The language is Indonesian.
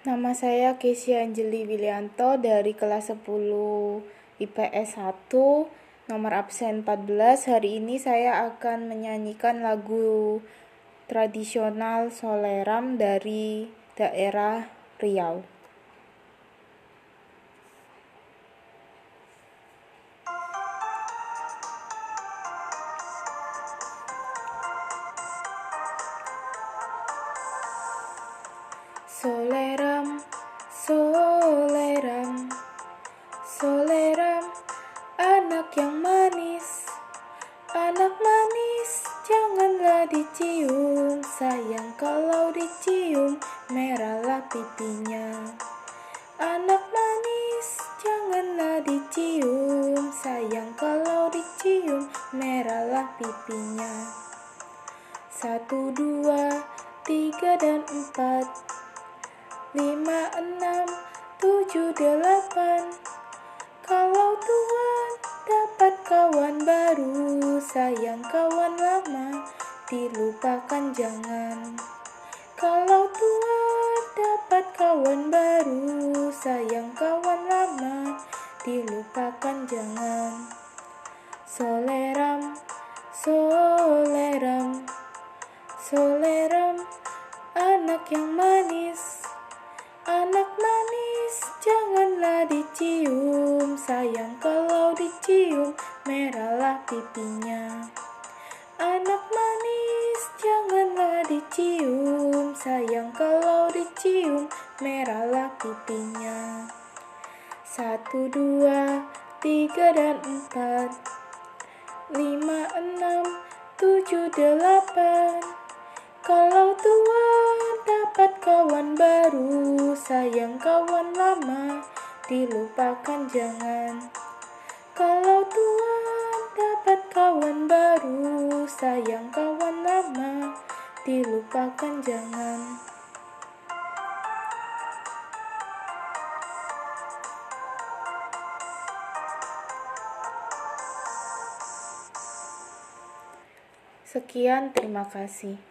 Nama saya Kesia Anjeli Wilianto dari kelas 10 IPS 1, nomor absen 14. Hari ini saya akan menyanyikan lagu tradisional Soleram dari daerah Riau. Soleram, soleram, soleram, anak yang manis, anak manis, janganlah dicium, sayang kalau dicium, merahlah pipinya. Anak manis, janganlah dicium, sayang kalau dicium, merahlah pipinya. Satu, dua, tiga, dan empat lima, enam, tujuh, delapan. Kalau Tuhan dapat kawan baru, sayang kawan lama, dilupakan jangan. Kalau Tuhan dapat kawan baru, sayang kawan lama, dilupakan jangan. Soleram, soleram, soleram, anak yang manis. Anak manis, janganlah dicium. Sayang kalau dicium, merahlah pipinya. Anak manis, janganlah dicium. Sayang kalau dicium, merahlah pipinya. Satu, dua, tiga, dan empat. Lima, enam, tujuh, delapan. Kalau Tuhan dapat kawan baru, sayang kawan lama, dilupakan jangan. Kalau Tuhan dapat kawan baru, sayang kawan lama, dilupakan jangan. Sekian, terima kasih.